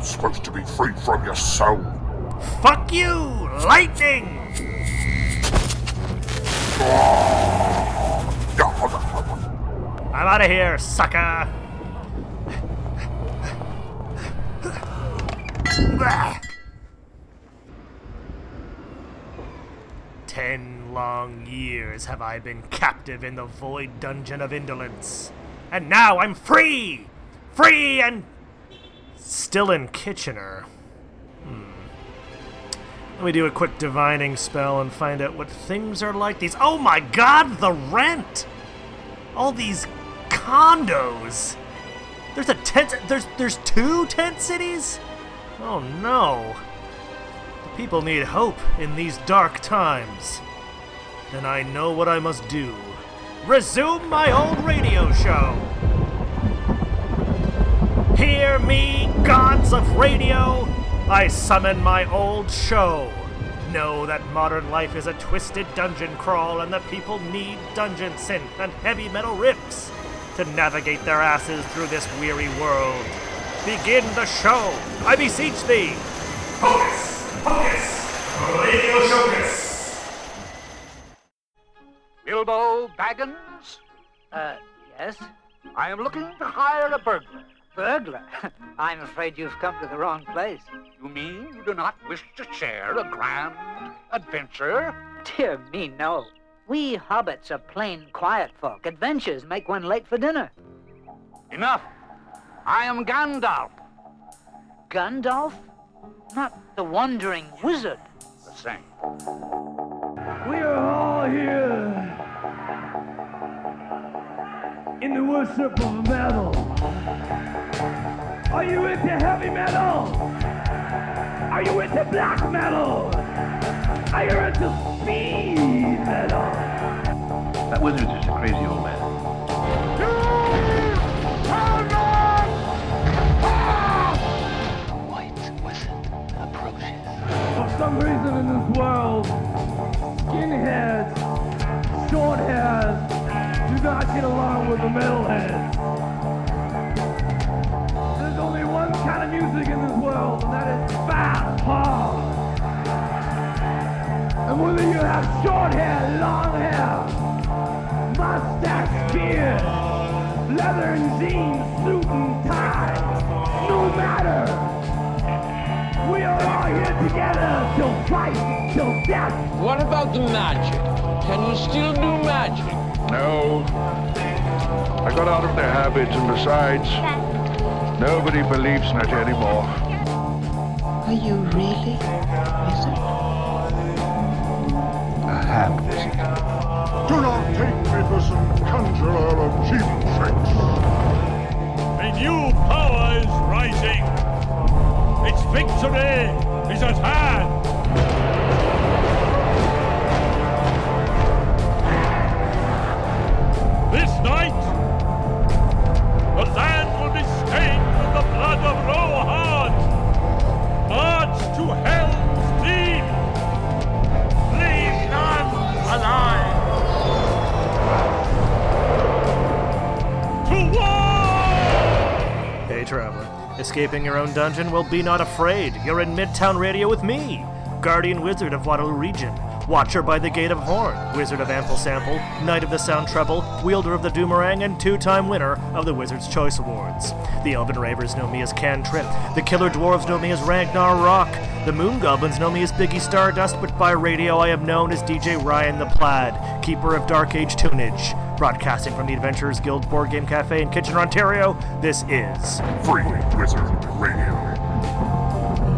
Not supposed to be free from your soul. Fuck you, lightning! I'm out of here, sucker! Ten long years have I been captive in the void dungeon of indolence. And now I'm free! Free and still in Kitchener. Hmm. Let me do a quick divining spell and find out what things are like these. Oh my god, the rent! All these condos! There's a tent. There's there's two tent cities. Oh no! The people need hope in these dark times. Then I know what I must do. Resume my old radio show. Hear me, gods of radio! I summon my old show. Know that modern life is a twisted dungeon crawl and the people need dungeon synth and heavy metal riffs to navigate their asses through this weary world. Begin the show, I beseech thee! Hocus! Hocus! Radio Showcase! Bilbo Baggins? Uh, yes? I am looking to hire a burglar. Burglar? I'm afraid you've come to the wrong place. You mean you do not wish to share a grand adventure? Dear me, no. We hobbits are plain, quiet folk. Adventures make one late for dinner. Enough. I am Gandalf. Gandalf? Not the wandering wizard. The same. We are all here in the worship of metal. Are you into heavy metal? Are you into black metal? Are you into speed metal? That wizard's just a crazy old man. White wizard approaches. For some reason in this world, skinheads, short hairs do not get along with the metalheads. One music in this world, and that is fast, hard. And whether you have short hair, long hair, mustache, beard, leather and jeans, suit and tie, no matter. We are all here together till fight, till death. What about the magic? Can you still do magic? No. I got out of their habits, and besides, nobody believes in it anymore. Are you really wizard? A half wizard. Do not take me for some conjurer of cheap tricks. A new power is rising. Its victory is at hand. This night, traveler. Escaping your own dungeon? Well, be not afraid. You're in Midtown Radio with me, Guardian Wizard of Waterloo Region, Watcher by the Gate of Horn, Wizard of Ample Sample, Knight of the Sound Treble, Wielder of the Doomerang, and two-time winner of the Wizard's Choice Awards. The Elven Ravers know me as Cantrip. The Killer Dwarves know me as Ragnar Rock. The Moon Goblins know me as Biggie Stardust, but by radio I am known as DJ Ryan the Plaid, Keeper of Dark Age Tunage. Broadcasting from the Adventurers Guild Board Game Cafe in Kitchener, Ontario, this is Free Wizard Radio.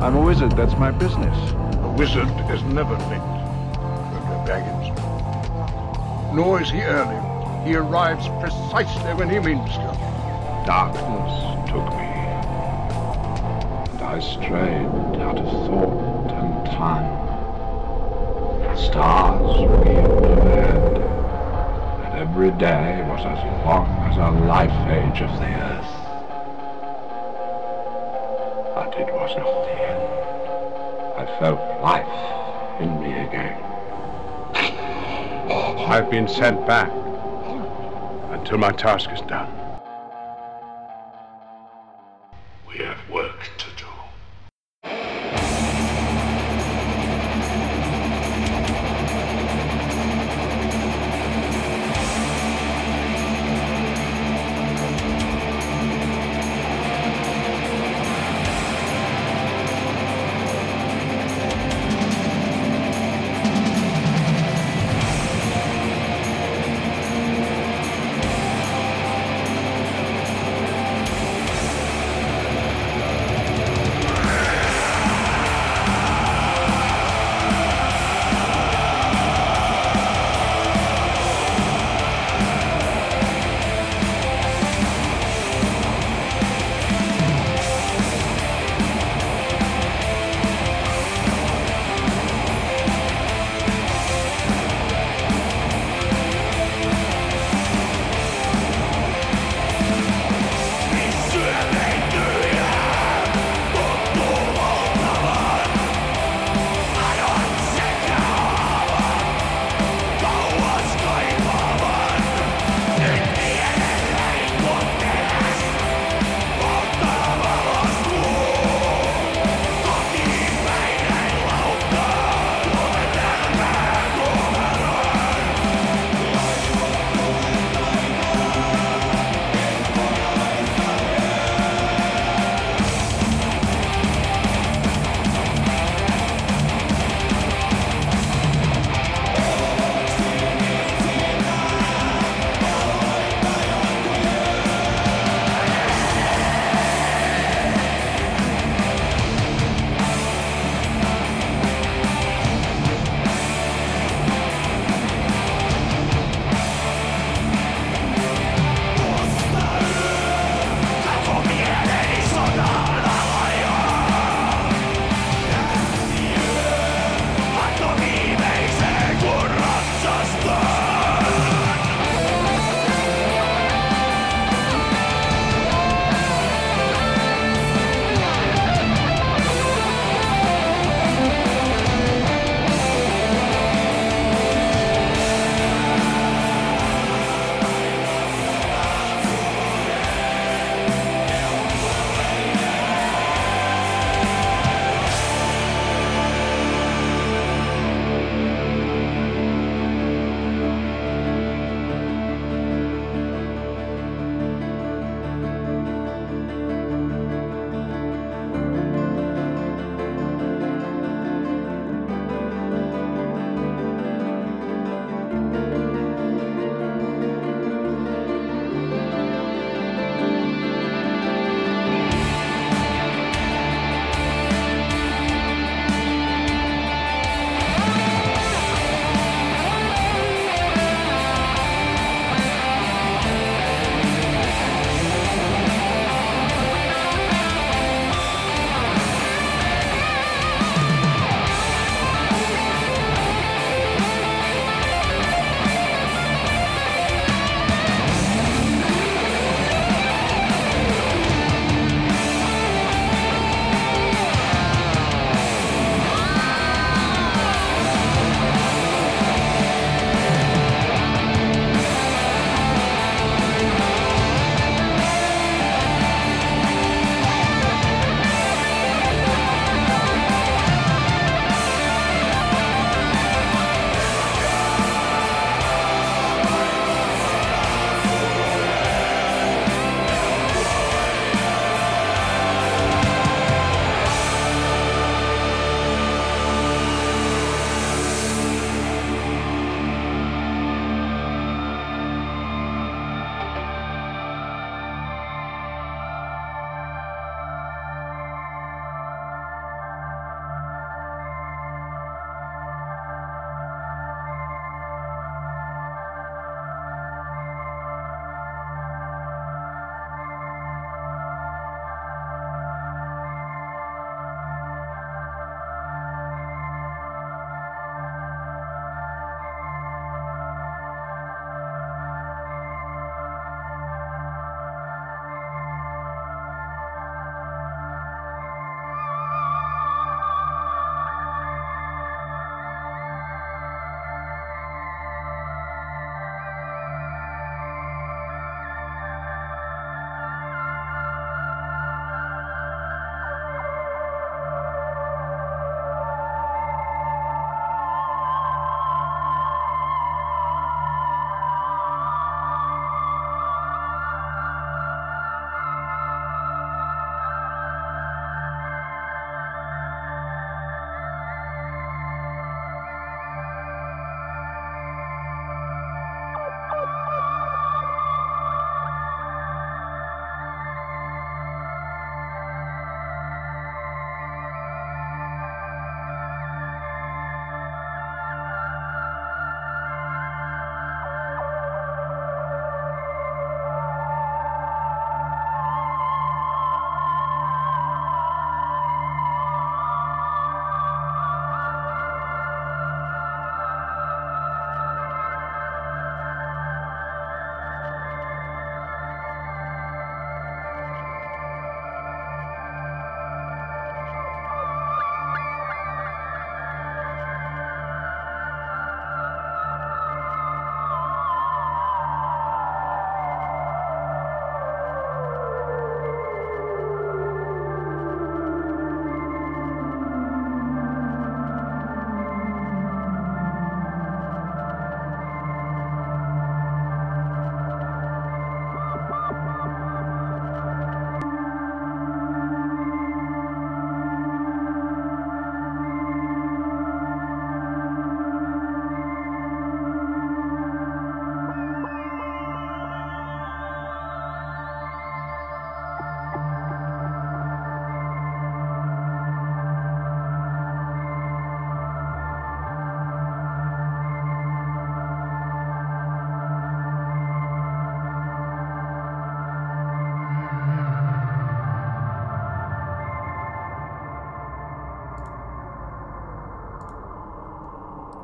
I'm a wizard. That's my business. A wizard is never late, Baggins. Nor is he early. He arrives precisely when he means to. Darkness took me. And I strayed out of thought and time. Stars overhead. And every day was as long as a life age of the earth. But it was not the end. I felt life in me again. I've been sent back until my task is done.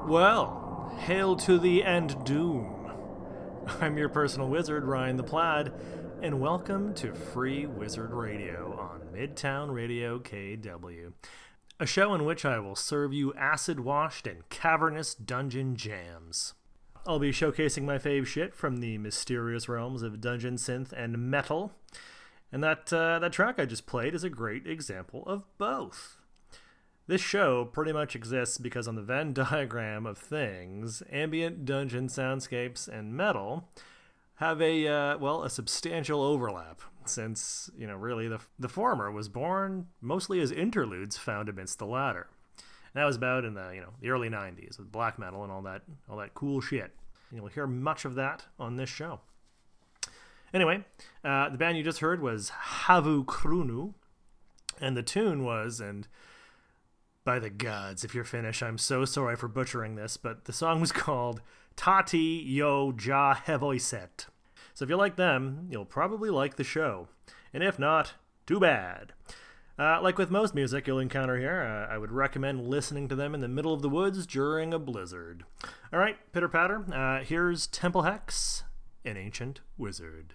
Well, hail to the end doom. I'm your personal wizard, Ryan the Plaid, and welcome to Free Wizard Radio on Midtown Radio KW, a show in which I will serve you acid washed and cavernous dungeon jams. I'll be showcasing my fave shit from the mysterious realms of dungeon synth and metal, and that, uh, that track I just played is a great example of both. This show pretty much exists because on the Venn diagram of things, ambient dungeon soundscapes and metal have a uh, well a substantial overlap since you know really the the former was born mostly as interludes found amidst the latter. And that was about in the you know the early 90s with black metal and all that all that cool shit. And you'll hear much of that on this show. Anyway, uh, the band you just heard was Havukruunu, and the tune was and by the gods, if you're Finnish, I'm so sorry for butchering this, but the song was called Tati Yo Ja Hevoiset. So if you like them, you'll probably like the show. And if not, too bad. Uh, like with most music you'll encounter here, uh, I would recommend listening to them in the middle of the woods during a blizzard. All right, pitter patter. Uh, here's Temple Hex, an ancient wizard.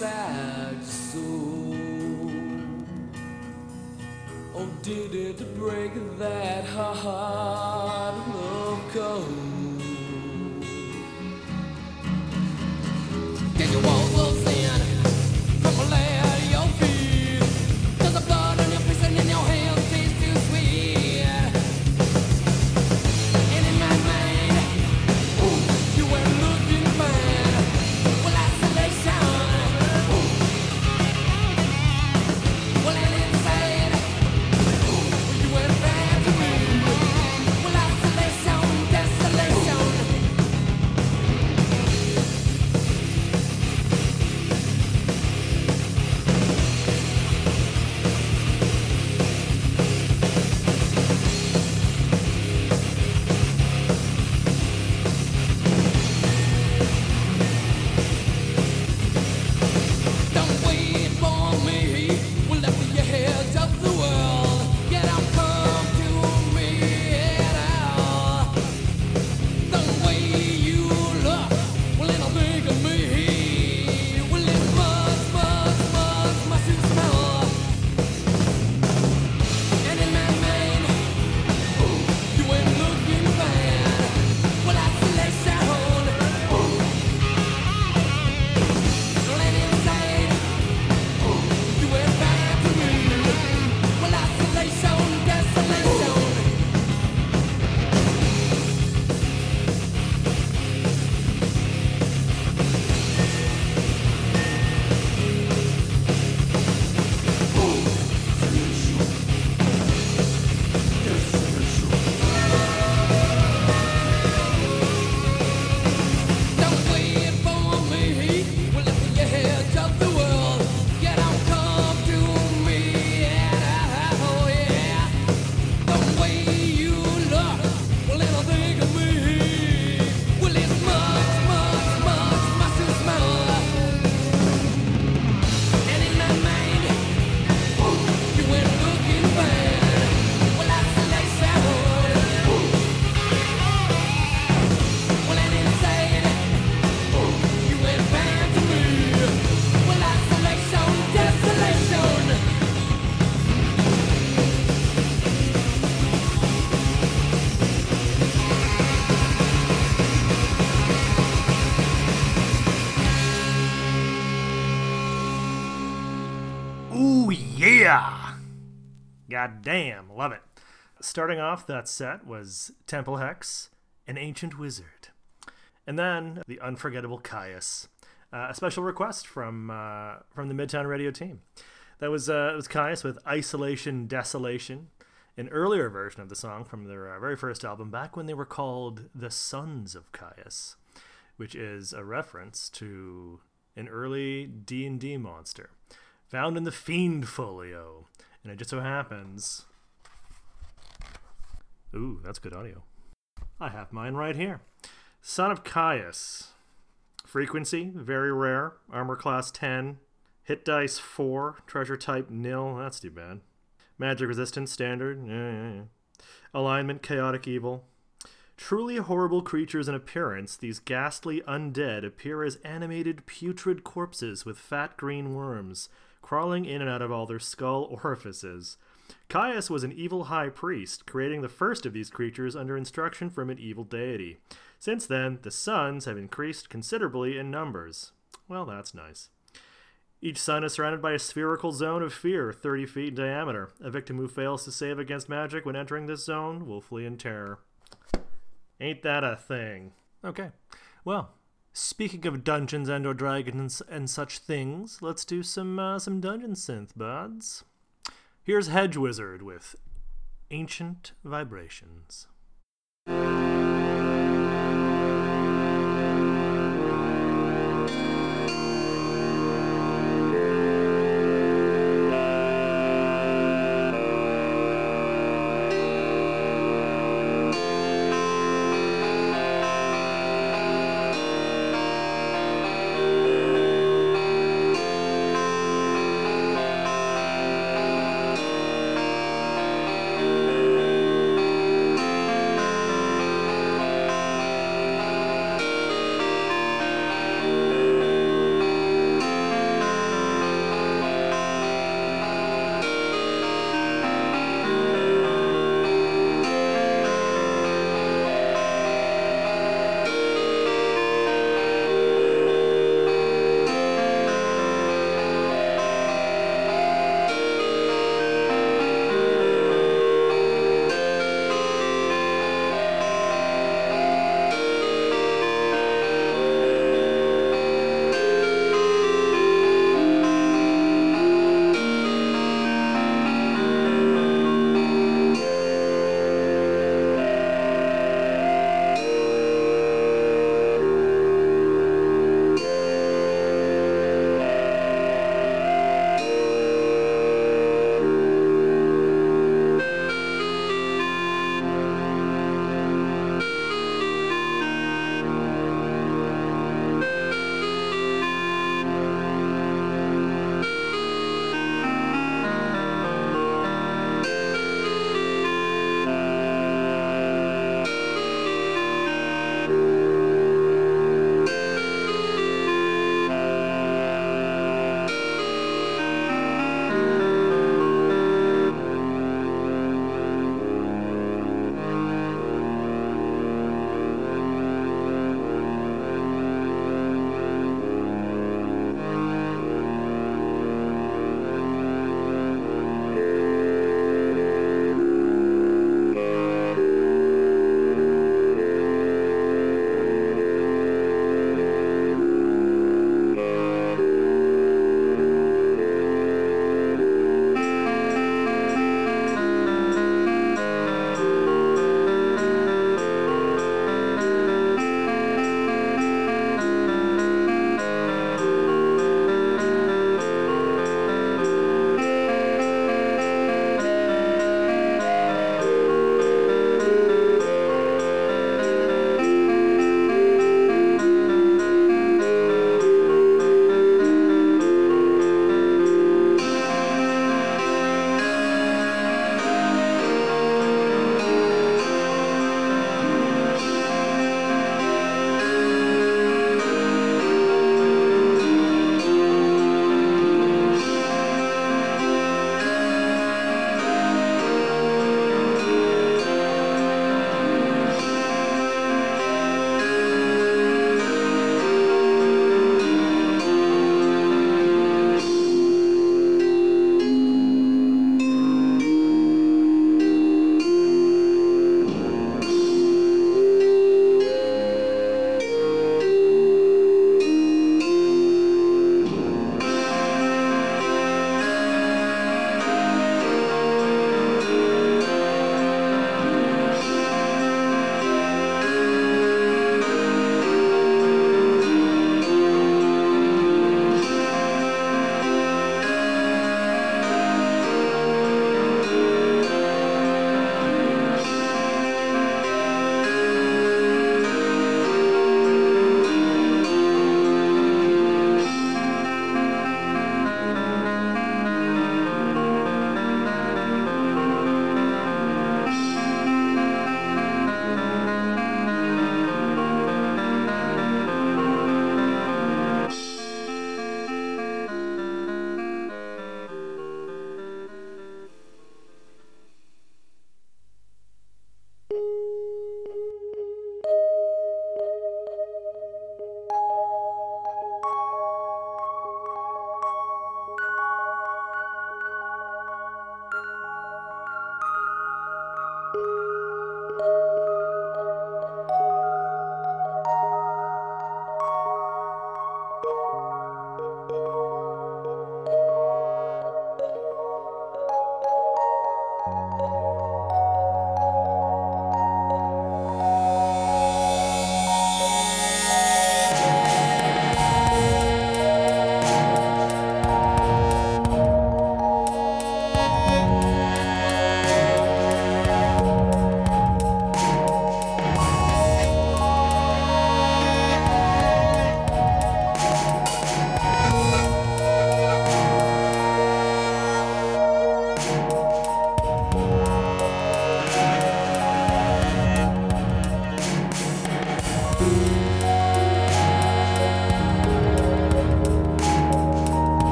sad soul. Oh, did it break that heart of cold? Starting off that set was Temple Hex, an ancient wizard. And then the unforgettable Kyuss, uh, a special request from uh, from the Midtown Radio team. That was uh, it was Kyuss with Isolation Desolation, an earlier version of the song from their uh, very first album, back when they were called the Sons of Kyuss, which is a reference to an early D and D monster found in the Fiend Folio, and it just so happens. Ooh, that's good audio. I have mine right here. Son of Kyuss. Frequency, very rare. Armor class 10. Hit dice 4. Treasure type nil. That's too bad. Magic resistance standard. Yeah, yeah, yeah. Alignment, chaotic evil. Truly horrible creatures in appearance, these ghastly undead appear as animated putrid corpses with fat green worms crawling in and out of all their skull orifices. Kyuss was an evil high priest, creating the first of these creatures under instruction from an evil deity. Since then, the sons have increased considerably in numbers. Well, that's nice. Each son is surrounded by a spherical zone of fear, 30 feet in diameter. A victim who fails to save against magic when entering this zone will flee in terror. Ain't that a thing? Okay. Well, speaking of dungeons and or dragons and such things, let's do some uh, some dungeon synth buds. Here's Hedge Wizard with Ancient Vibrations.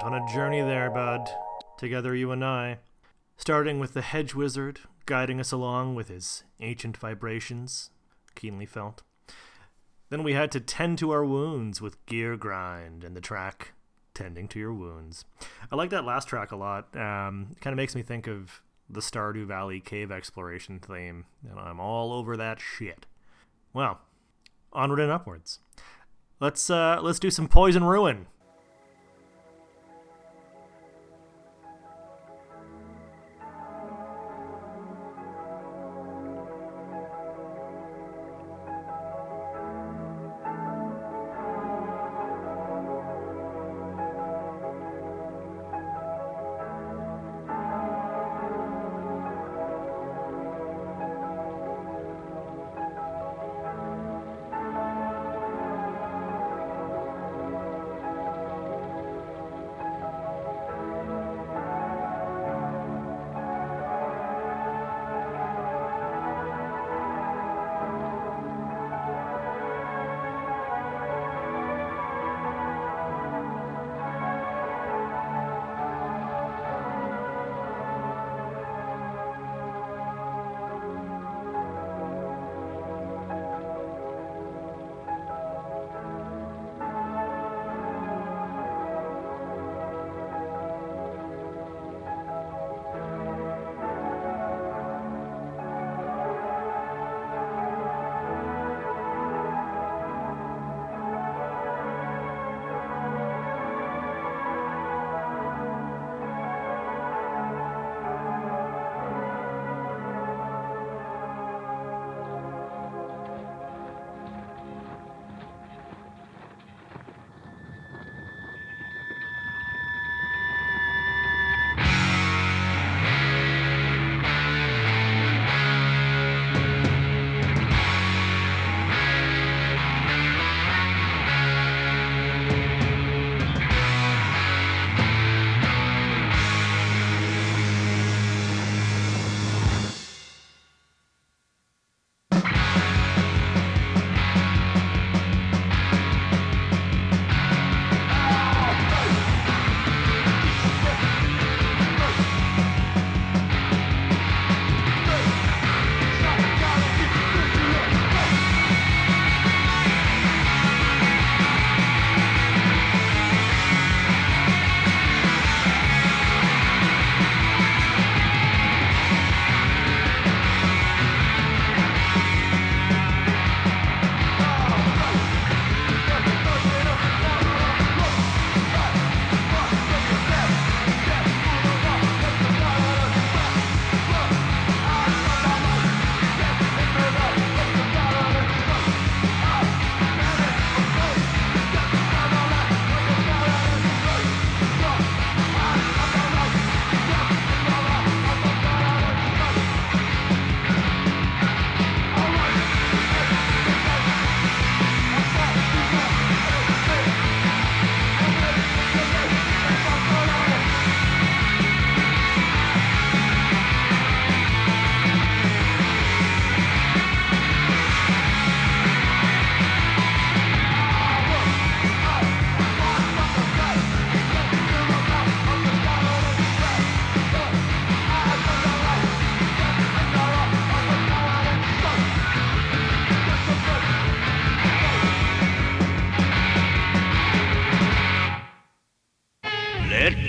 Journey there, bud. Together, you and I. Starting with the hedge wizard, guiding us along with his ancient vibrations, keenly felt. Then we had to tend to our wounds with Gear Grind and the track Tending to Your Wounds. I like that last track a lot. Um, kind of makes me think of the Stardew Valley cave exploration theme, and I'm all over that shit. Well, onward and upwards. Let's uh, let's do some poison ruin.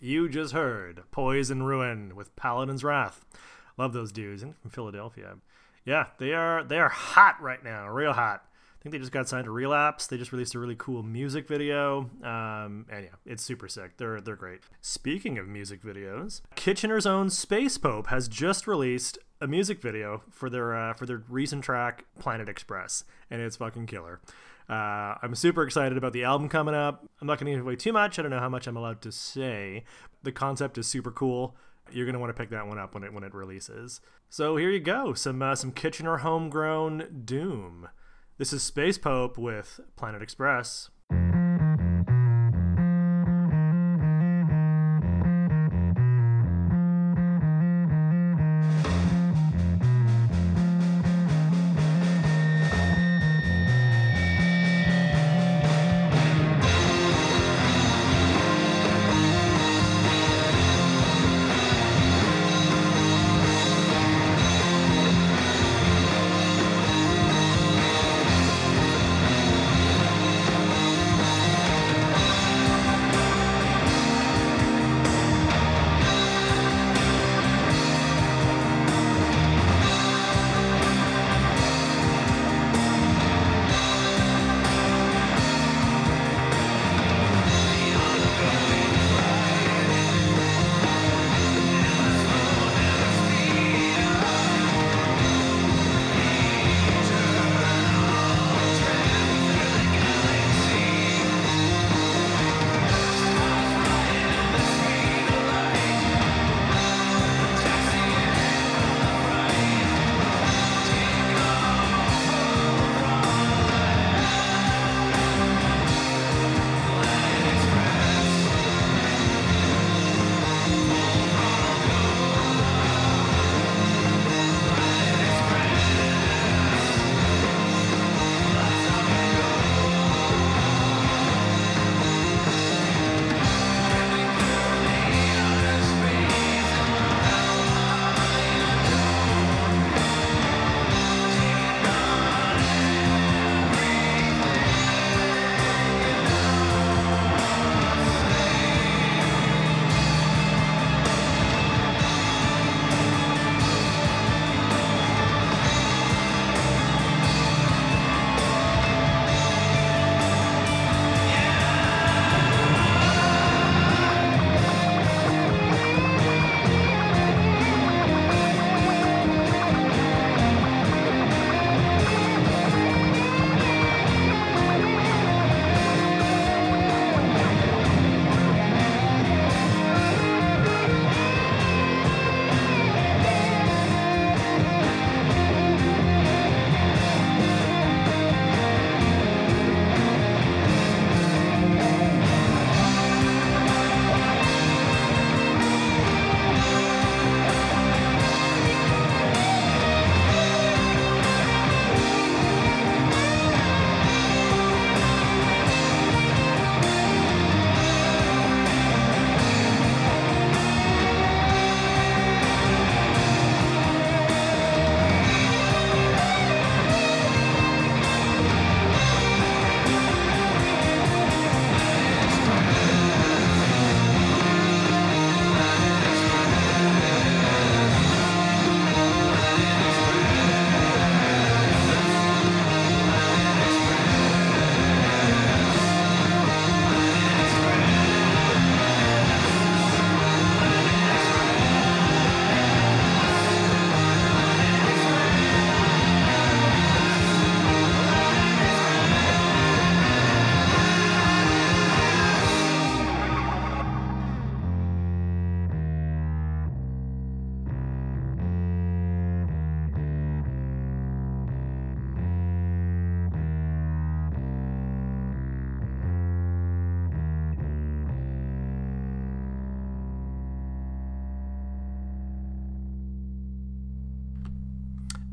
You just heard Poison Ruin with Paladin's Wrath. Love those dudes and from Philadelphia. Yeah, they are they are hot right now, real hot. I think they just got signed to Relapse. They just released a really cool music video, um, and yeah, it's super sick. They're they're great. Speaking of music videos, Kitchener's own Space Pope has just released a music video for their uh, for their recent track Planet Express, and it's fucking killer. Uh, I'm super excited about the album coming up. I'm not going to give away too much. I don't know how much I'm allowed to say. The concept is super cool. You're gonna want to pick that one up when it when it releases. So here you go, some uh, some Kitchener homegrown doom. This is Space Pope with Planet Express.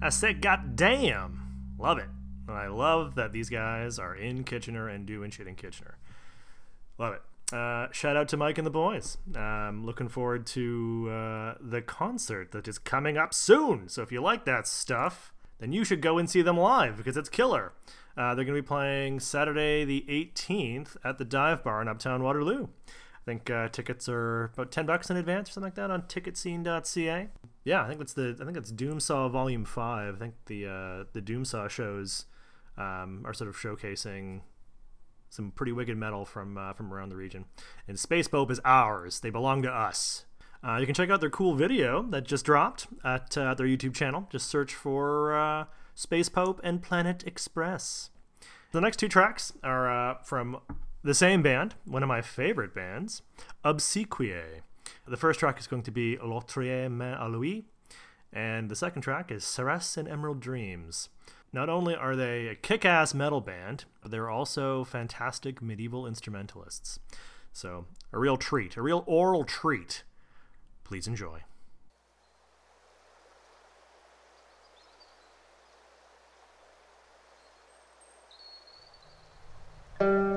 I said, God damn. Love it. And I love that these guys are in Kitchener and doing shit in Kitchener. Love it. Uh, shout out to Mike and the boys. Um, looking forward to uh, the concert that is coming up soon. So if you like that stuff, then you should go and see them live because it's killer. Uh, they're going to be playing Saturday the 18th at the Dive Bar in Uptown Waterloo. I think uh, tickets are about 10 bucks in advance or something like that on ticketscene.ca. Yeah, I think that's the I think that's Doomsaw Volume 5. I think the uh, the Doomsaw shows um, are sort of showcasing some pretty wicked metal from uh, from around the region. And Space Pope is ours. They belong to us. Uh, you can check out their cool video that just dropped at uh, their YouTube channel. Just search for uh, Space Pope and Planet Express. The next two tracks are uh, from the same band, one of my favorite bands, Obsequiae. The first track is going to be L'Autre Main à Lui, and the second track is Ceres and Emerald Dreams. Not only are they a kick ass metal band, but they're also fantastic medieval instrumentalists. So, a real treat, a real oral treat. Please enjoy. Thank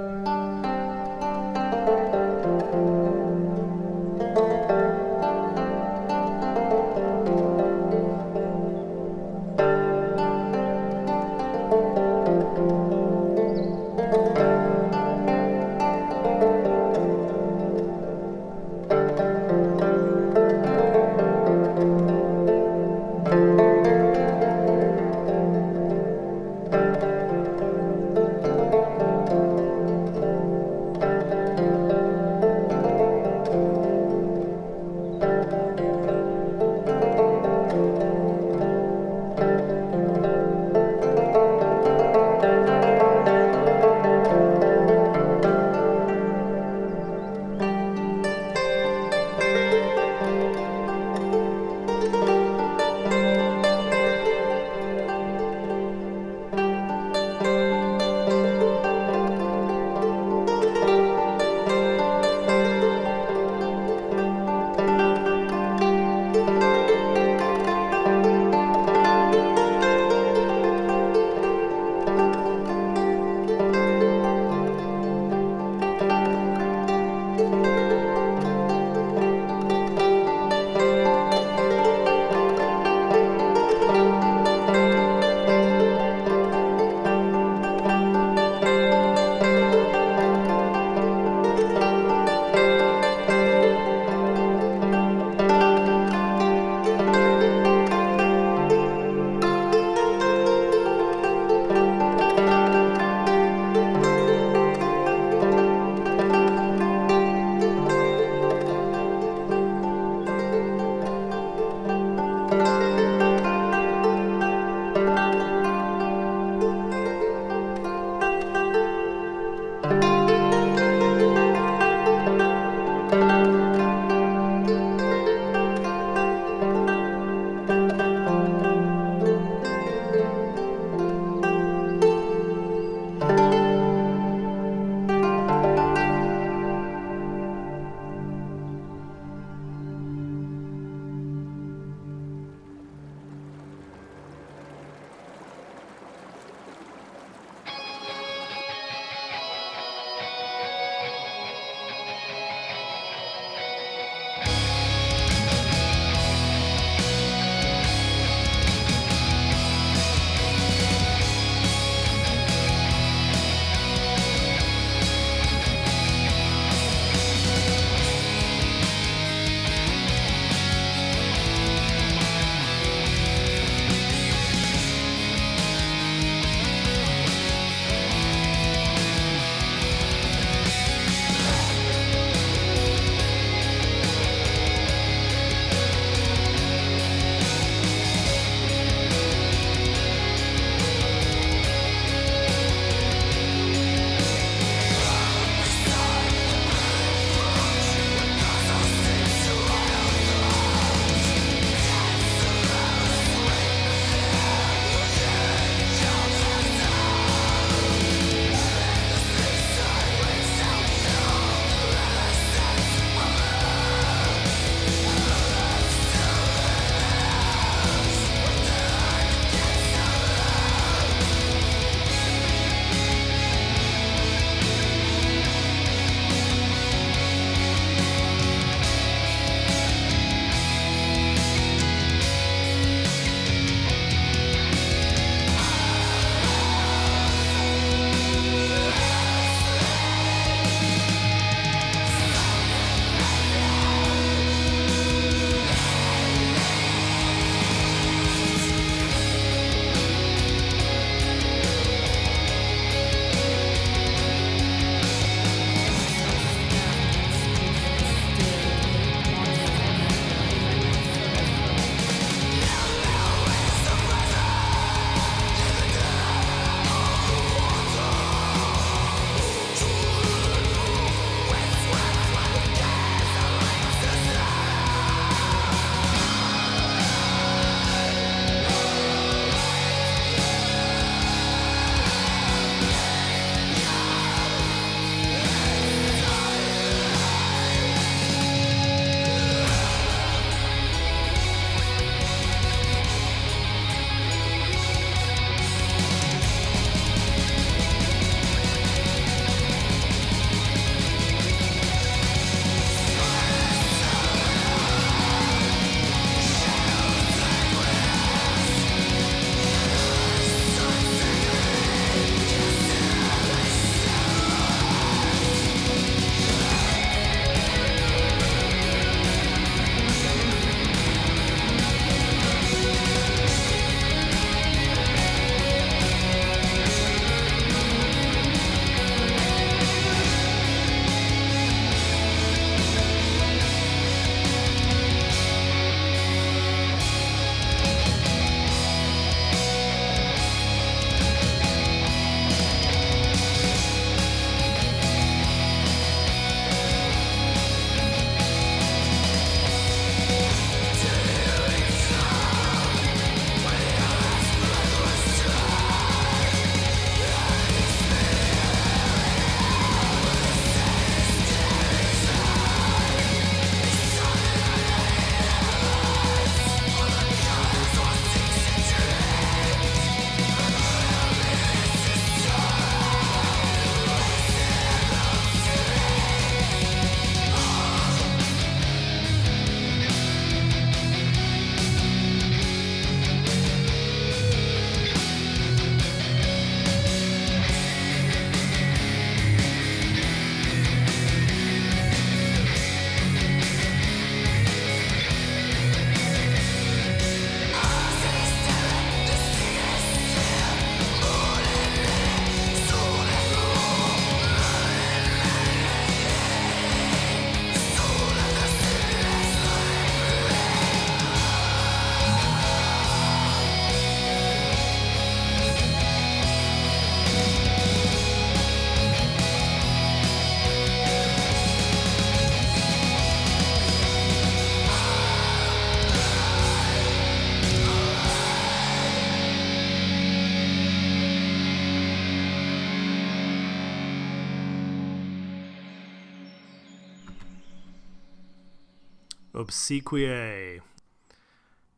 Obsequiae.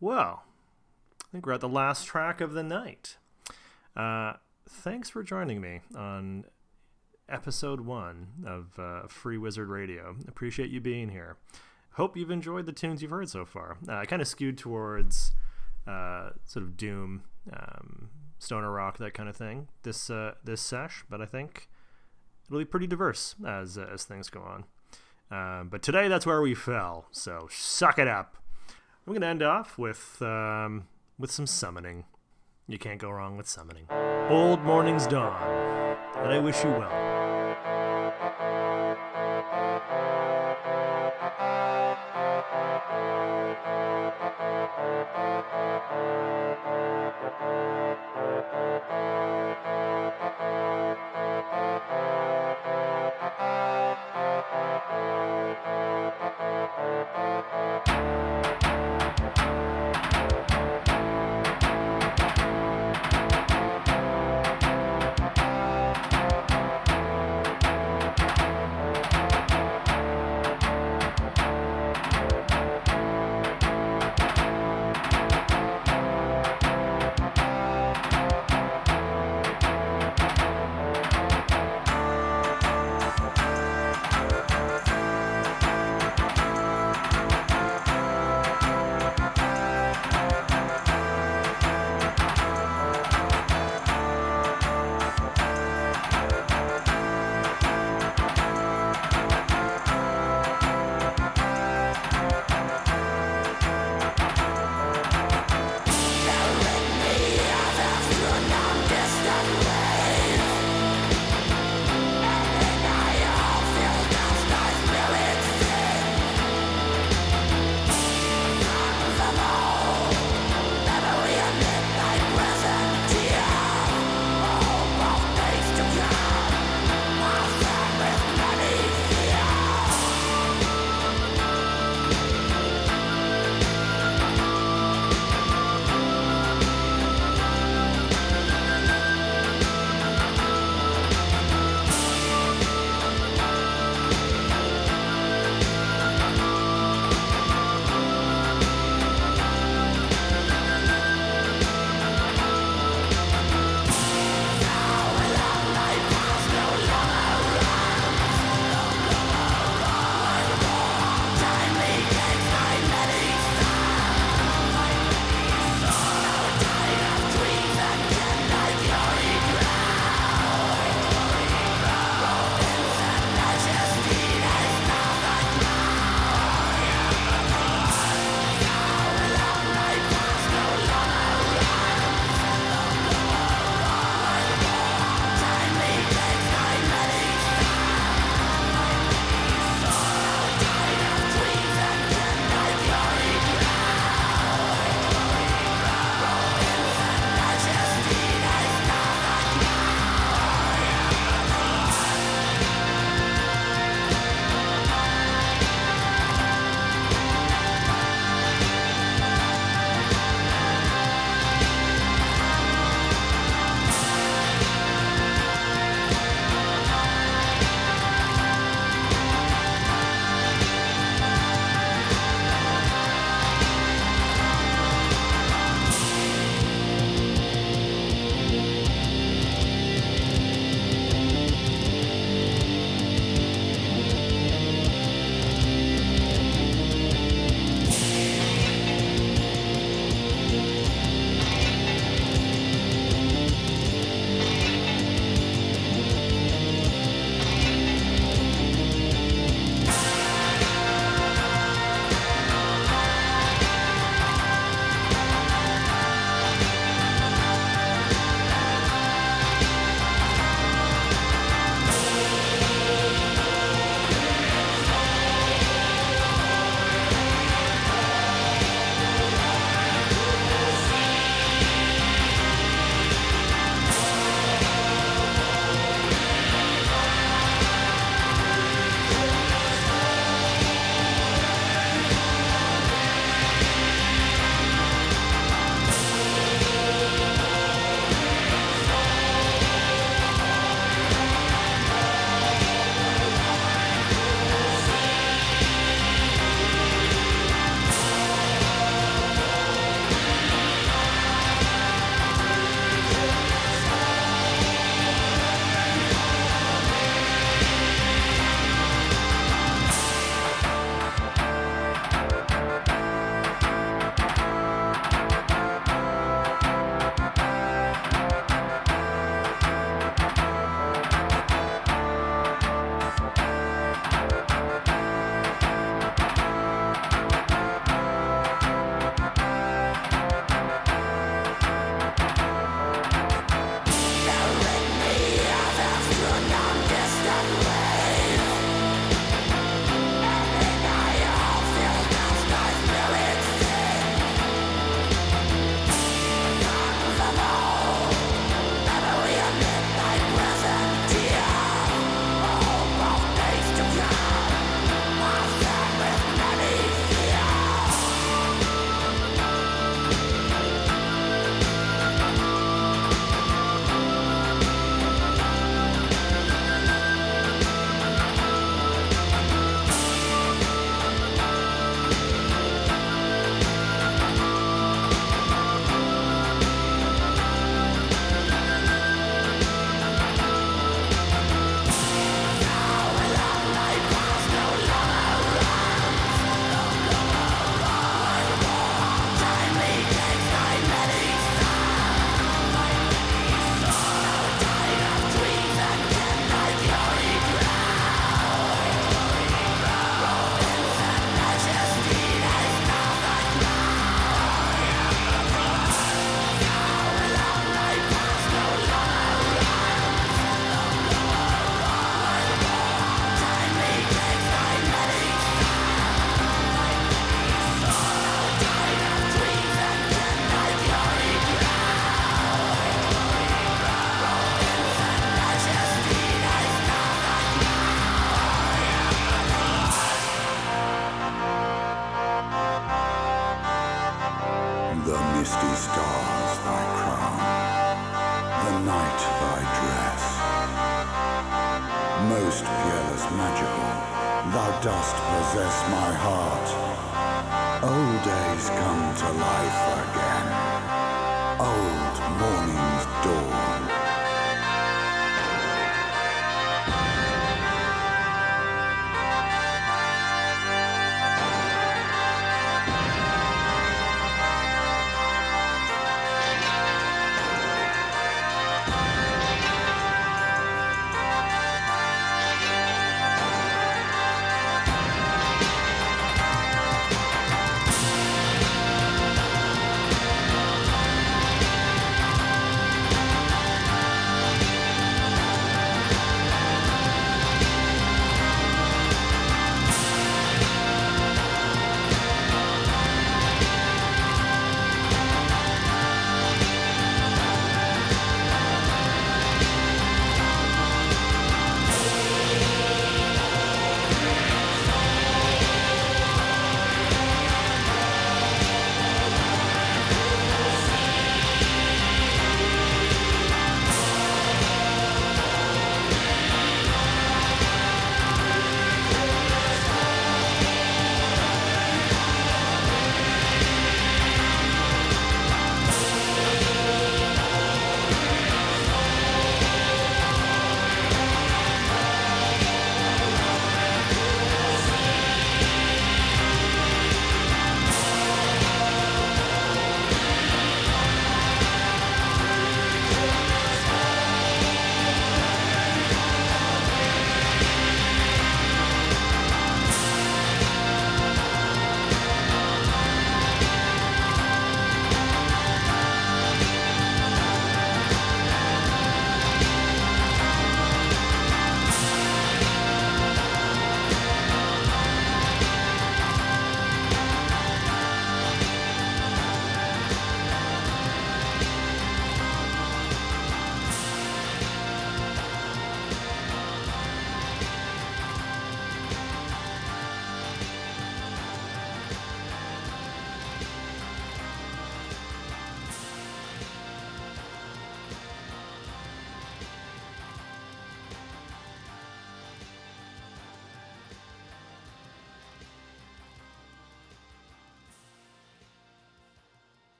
Well, I think we're at the last track of the night. Uh, thanks for joining me on episode one of uh, Free Wizard Radio. Appreciate you being here. Hope you've enjoyed the tunes you've heard so far. Uh, I kind of skewed towards uh, sort of doom, um, stoner rock, that kind of thing. This uh, this sesh, but I think it'll be pretty diverse as as things go on. Um, but today, that's where we fell. So suck it up. I'm gonna end off with um, with some summoning. You can't go wrong with summoning. Old morning's dawn, and I wish you well.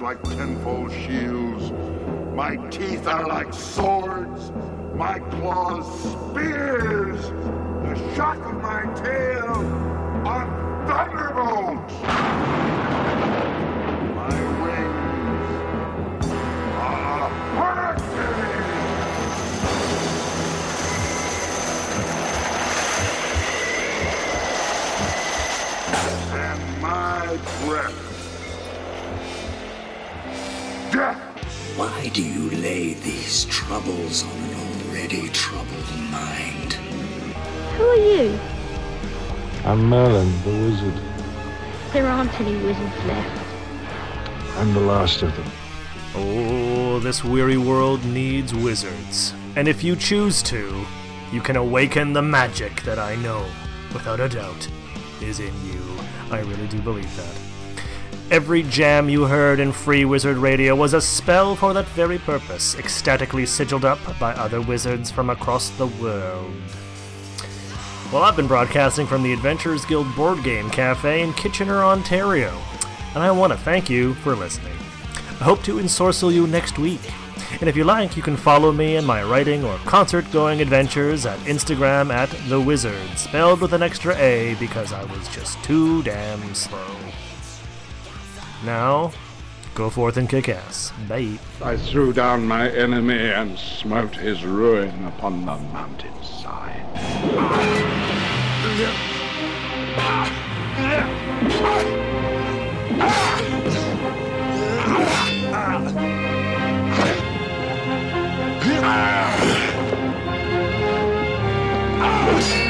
Like tenfold shields. My teeth are like swords. My claws spears. The shock of my tail are thunderbolts. My wings are hurricanes. And my breath Why do you lay these troubles on an already troubled mind? Who are you? I'm Merlin, the wizard. There aren't any wizards left. I'm the last of them. Oh, this weary world needs wizards. And if you choose to, you can awaken the magic that I know, without a doubt, is in you. I really do believe that. Every jam you heard in Free Wizard Radio was a spell for that very purpose, ecstatically sigiled up by other wizards from across the world. Well, I've been broadcasting from the Adventurers Guild Board Game Cafe in Kitchener, Ontario, and I want to thank you for listening. I hope to ensorcel you next week. And if you like, you can follow me in my writing or concert going adventures at Instagram at The Wizard, spelled with an extra A because I was just too damn slow. Now, go forth and kick ass. Bye. I threw down my enemy and smote his ruin upon the mountainside. I